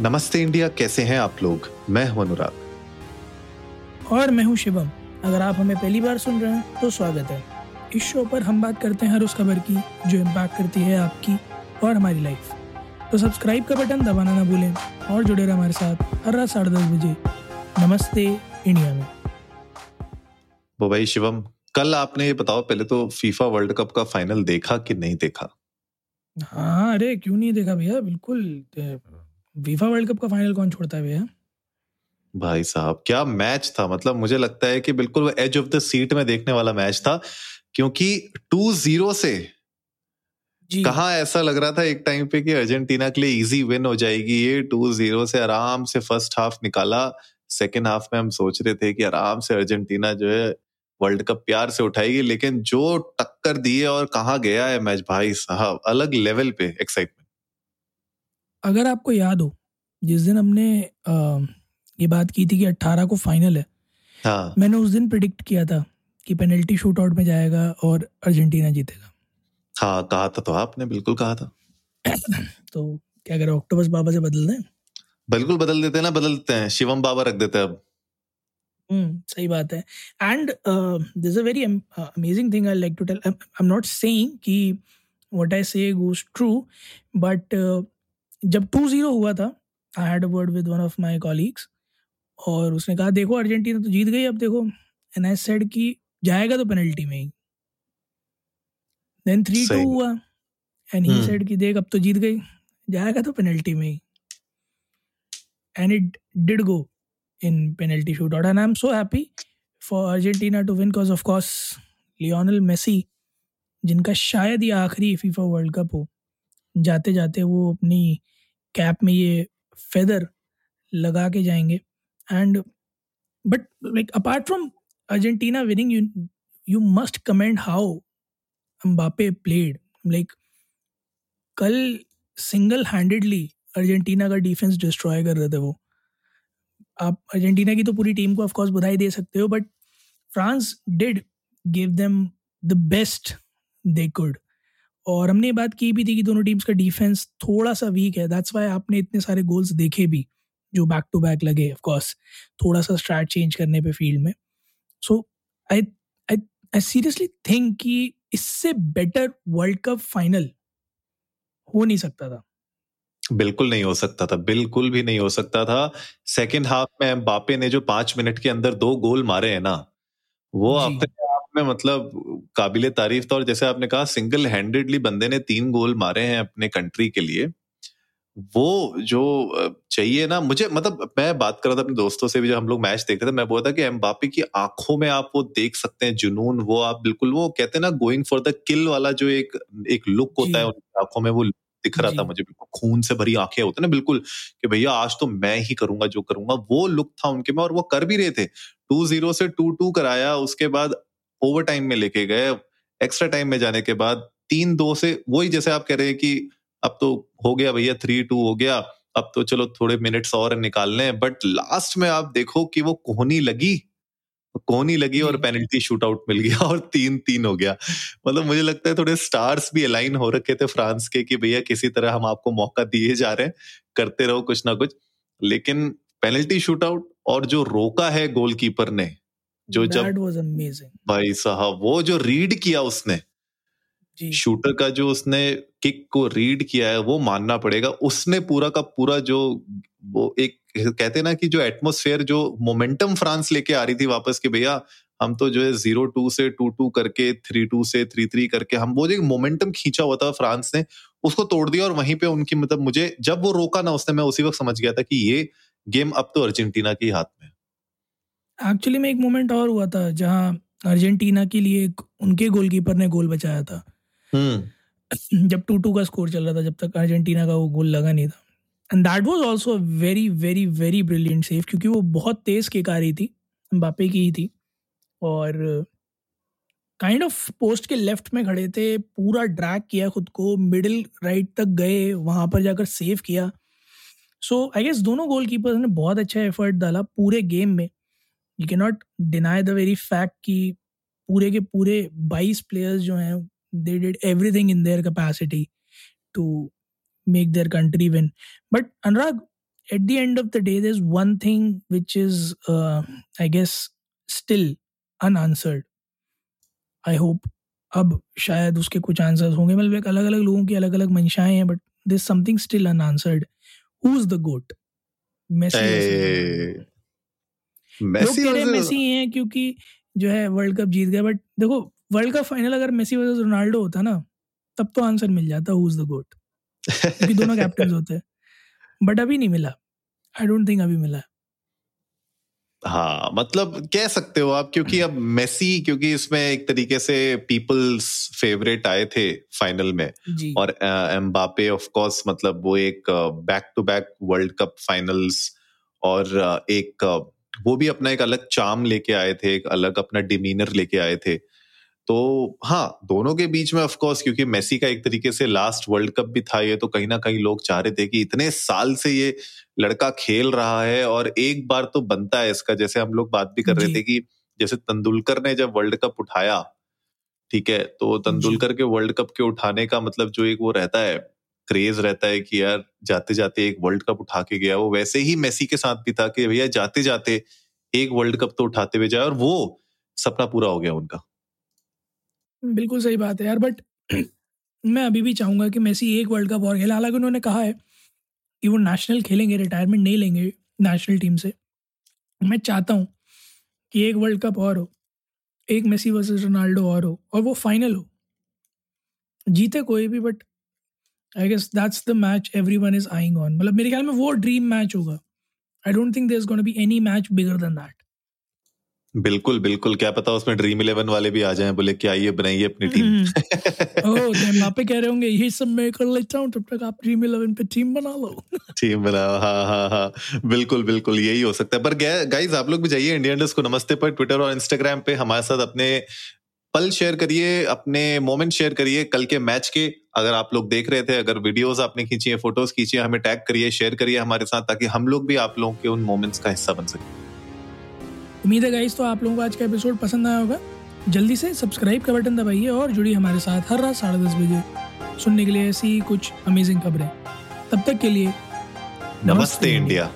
नमस्ते इंडिया कैसे हैं आप लोग? मैं हूँ अनुराग। और मैं हूँ शिवम। अगर आप हमें पहली बार सुन रहे हैं तो स्वागत है। इस शो पर हम बात करते हैं हर उस खबर की जो इम्पैक्ट करती है आपकी और हमारी लाइफ तो सब्सक्राइब का बटन दबाना ना भूलें और जुड़े रहे हमारे साथ हर रात साढ़े दस बजे। नमस्ते इंडिया में। वो भाई शिवम कल आपने ये बताओ पहले तो फीफा वर्ल्ड कप का फाइनल देखा कि नहीं देखा? हाँ अरे क्यों नहीं देखा भैया? बिल्कुल फीफा वर्ल्ड कप का फाइनल कौन छोड़ता है भैया? भाई साहब क्या मैच था? मतलब मुझे लगता है कि बिल्कुल वो एज ऑफ़ द सीट में देखने वाला मैच था क्योंकि टू ज़ीरो से कहा ऐसा लग रहा था एक टाइम पे कि अर्जेंटीना के लिए इजी विन हो जाएगी? ये टू ज़ीरो से आराम से फ़र्स्ट हाफ़ निकाला। सेकेंड हाफ़ में हम सोच रहे थे कि आराम से अर्जेंटीना जो है वर्ल्ड कप प्यार से उठाएगी लेकिन जो टक्कर दिए और कहा गया है मैच भाई साहब अलग लेवल पे एक्साइटमेंट अगर आपको याद हो जिस दिन हमने आ, ये बात की थी कि 18 को फाइनल है हाँ. मैंने उस दिन प्रिडिक्ट किया था कि पेनल्टी शूट आउट में जाएगा और अर्जेंटीना जीतेगा। हाँ कहा था तो आपने बिल्कुल कहा था। तो क्या करें ऑक्टोबस बाबा से बदल दें? बिल्कुल बदल देते हैं ना बदल देते हैं। शिवम बाबा रख देते हैं अब। हम्म सही बात है। And this a very amazing thing I like to tell I am not saying कि what I say goes true but जब टू ज़ीरो हुआ था I had a word with one of my colleagues और उसने कहा देखो Argentina तो जीत गई अब देखो। एंड आई सेड कि जाएगा तो पेनल्टी में ही। देन थ्री टू हुआ एंड ही सेड कि देख अब तो जीत गई। जाएगा तो पेनल्टी में ही। And it did go in penalty shoot out and I am so happy for Argentina to win because of course Lionel Messi जिनका शायद ये आखिरी फीफा वर्ल्ड कप हो जाते जाते वो अपनी कैप में ये फेदर लगा के जाएँगे। And but like apart from Argentina winning you you must commend how Mbappe played like कल सिंगल हैंडेडली अर्जेंटीना का डिफेंस डिस्ट्रॉय कर रहे थे वो। आप अर्जेंटीना की तो पूरी टीम को ऑफकोर्स बधाई दे सकते हो but France did give them the best they could और हमने बात की भी थी कि दोनों टीम्स का डिफेंस थोड़ा सा वीक है। दैट्स वाई आपने इतने सारे गोल्स देखे भी जो बैक टू बैक लगे ऑफ़ कोर्स थोड़ा सा स्ट्रैट चेंज करने पे फ़ील्ड में। सो आई आई आई सीरियसली थिंक कि इससे बेटर वर्ल्ड कप फाइनल हो नहीं सकता था। बिल्कुल नहीं हो सकता था बिल्कुल भी नहीं हो सकता था। सेकेंड हाफ़ में बापे ने जो पाँच मिनट के अंदर दो गोल मारे हैं ना वो अपने में मतलब काबिल तारीफ़ था और जैसे आपने कहा सिंगल हैंडेडली बंदे ने तीन गोल मारे हैं अपने कंट्री के लिए। वो जो चाहिए ना मुझे मतलब मैं बात कर रहा था अपने दोस्तों से भी जब हम लोग मैच देखते थे मैं बोलता कि एम्बापी की आँखों में आप वो देख सकते हैं जुनून वो आप बिल्कुल वो कहते हैं ना गोइंग फॉर द किल वाला जो एक एक लुक होता है उनकी आँखों में वो दिख रहा था मुझे बिल्कुल खून से भरी आँखें होते ना बिल्कुल कि भैया आज तो मैं ही करूँगा जो करूँगा वो लुक था उनके में और वो कर भी रहे थे। टू ज़ीरो से टू टू कराया उसके बाद ओवर टाइम में लेके गए एक्स्ट्रा टाइम में जाने के बाद तीन दो से वही जैसे आप कह रहे हैं कि अब तो हो गया भैया थ्री टू हो गया अब तो चलो थोड़े मिनट्स और निकाल लें बट लास्ट में आप देखो कि वो कोहनी लगी कोहनी लगी और पेनल्टी शूट आउट मिल गया और तीन तीन हो गया। मतलब मुझे लगता है थोड़े स्टार्स भी अलाइन हो रखे थे फ्रांस के कि भैया किसी तरह हम आपको मौका दिए जा रहे हैं करते रहो कुछ ना कुछ। लेकिन पेनल्टी शूट आउट और जो रोका है गोलकीपर ने जो जब भाई साहब वो जो रीड किया उसने शूटर का जो उसने किक को रीड किया है वो मानना पड़ेगा। उसने पूरा का पूरा जो वो एक कहते ना कि जो एटमोसफेयर जो मोमेंटम फ्रांस लेके आ रही थी वापस के भैया हम तो जो है ज़ीरो टू से टू टू करके थ्री टू से थ्री थ्री करके हम वो जो मोमेंटम खींचा हुआ था फ्रांस ने उसको तोड़ दिया और वहीं पे उनकी मतलब मुझे जब वो रोका ना उसने मैं उसी वक्त समझ गया था कि ये गेम अब तो अर्जेंटीना के हाथ में एक्चुअली में एक मोमेंट और हुआ था जहाँ अर्जेंटीना के लिए उनके गोलकीपर ने गोल बचाया था। हम्म। जब टू टू का स्कोर चल रहा था जब तक अर्जेंटीना का वो गोल लगा नहीं था। And that was also very very very brilliant save क्योंकि वो बहुत तेज किक आ रही थी बापे की ही थी। और काइंड ऑफ़ पोस्ट के लेफ़्ट में खड़े थे पूरा ड्रैग किया खुद को मिडिल राइट तक गए वहाँ पर जाकर सेव किया। सो आई गेस दोनों गोल ने बहुत अच्छा एफर्ट डाला पूरे गेम में। You can not deny the very fact कि पूरे के पूरे बाईस प्लेयर्स जो हैं they did everything in their capacity to make their country win but Anurag at the end of the day there's one thing which is uh, i guess still unanswered. I hope अब शायद उसके कुछ answers होंगे। मतलब एक अलग अलग लोगों की अलग अलग मंशाएँ हैं but this something still unanswered who is the GOAT Messi रहे मेसी हैं क्योंकि जो है वर्ल्ड कप जीत गया बट देखो वर्ल्ड कप फाइनल अगर मेसी वर्सेस रोनाल्डो होता ना तब तो आंसर मिल जाता हु इज़ द गोट क्योंकि दोनों कैप्टन होते हैं। बट अभी नहीं मिला। आई डोंट थिंक अभी मिला। हाँ मतलब कह सकते हो आप क्योंकि अब मेसी क्योंकि इसमें एक तरीके से पीपल्स फेवरेट आए थे फाइनल में। और एम्बापे ऑफ़ कोर्स मतलब वो एक back to back world cup finals और एक वो भी अपना एक अलग चाम लेके आए थे एक अलग अपना डिमीनर लेके आए थे। तो हाँ दोनों के बीच में ऑफ़ कोर्स क्योंकि मेसी का एक तरीके से लास्ट वर्ल्ड कप भी था ये तो कहीं ना कहीं लोग चाह रहे थे कि इतने साल से ये लड़का खेल रहा है और एक बार तो बनता है इसका। जैसे हम लोग बात भी कर रहे थे कि जैसे तेंदुलकर ने जब वर्ल्ड कप उठाया ठीक है तो तेंदुलकर के वर्ल्ड कप के उठाने का मतलब जो एक वो रहता है क्रेज रहता है कि यार जाते जाते एक वर्ल्ड कप उठा के गया, वो वैसे ही मेसी के साथ भी था कि भैया जाते जाते एक वर्ल्ड कप तो उठाते हुए जाए और वो सपना पूरा हो गया उनका। बिल्कुल सही बात है यार बट मैं अभी भी चाहूँगा कि मेसी एक वर्ल्ड कप और खेला। हालाँकि उन्होंने कहा है कि वो नेशनल खेलेंगे रिटायरमेंट नहीं लेंगे नेशनल टीम से। मैं चाहता हूँ कि एक वर्ल्ड कप और हो, एक मेसी वर्सेस रोनाल्डो और हो, और वो फाइनल हो। जीते कोई भी but I guess that's the match every one is eyeing on मतलब मेरे ख्याल में वो ड्रीम मैच होगा। I don't think there is gonna be any match bigger than that बिल्कुल बिल्कुल। क्या पता उसमें ड्रीम इलेवन वाले भी आ जाए बोले कि आइए बनाइए अपनी टीम हम्म। ओह पे कह रहे होंगे ये सब मैं कर लेता हूँ तब तक आप ड्रीम इलेवन पे टीम बना लो. टीम बनाओ हाँ हाँ हाँ। बिल्कुल बिल्कुल यही हो सकता है। पर गाइज़ आप लोग भी जाइए इंडियन को नमस्ते पर ट्विटर और इंस्टाग्राम पे। हमारे साथ अपने पल शेयर करिए अपने मोमेंट शेयर करिए कल के मैच के। अगर आप लोग देख रहे थे अगर वीडियोस आपने खींची है फ़ोटोज़ खींची है हमें टैग करिए शेयर करिए हमारे साथ ताकि हम लोग भी आप लोगों के उन मोमेंट्स का हिस्सा बन सके। उम्मीद है गाइस तो आप लोगों को आज का एपिसोड पसंद आया होगा। जल्दी से सब्सक्राइब का बटन दबाइए और जुड़िए हमारे साथ हर रात साढ़े दस बजे। सुनने के लिए ऐसी कुछ अमेजिंग खबरें। तब तक के लिए नमस्ते, नमस्ते। इंडिया।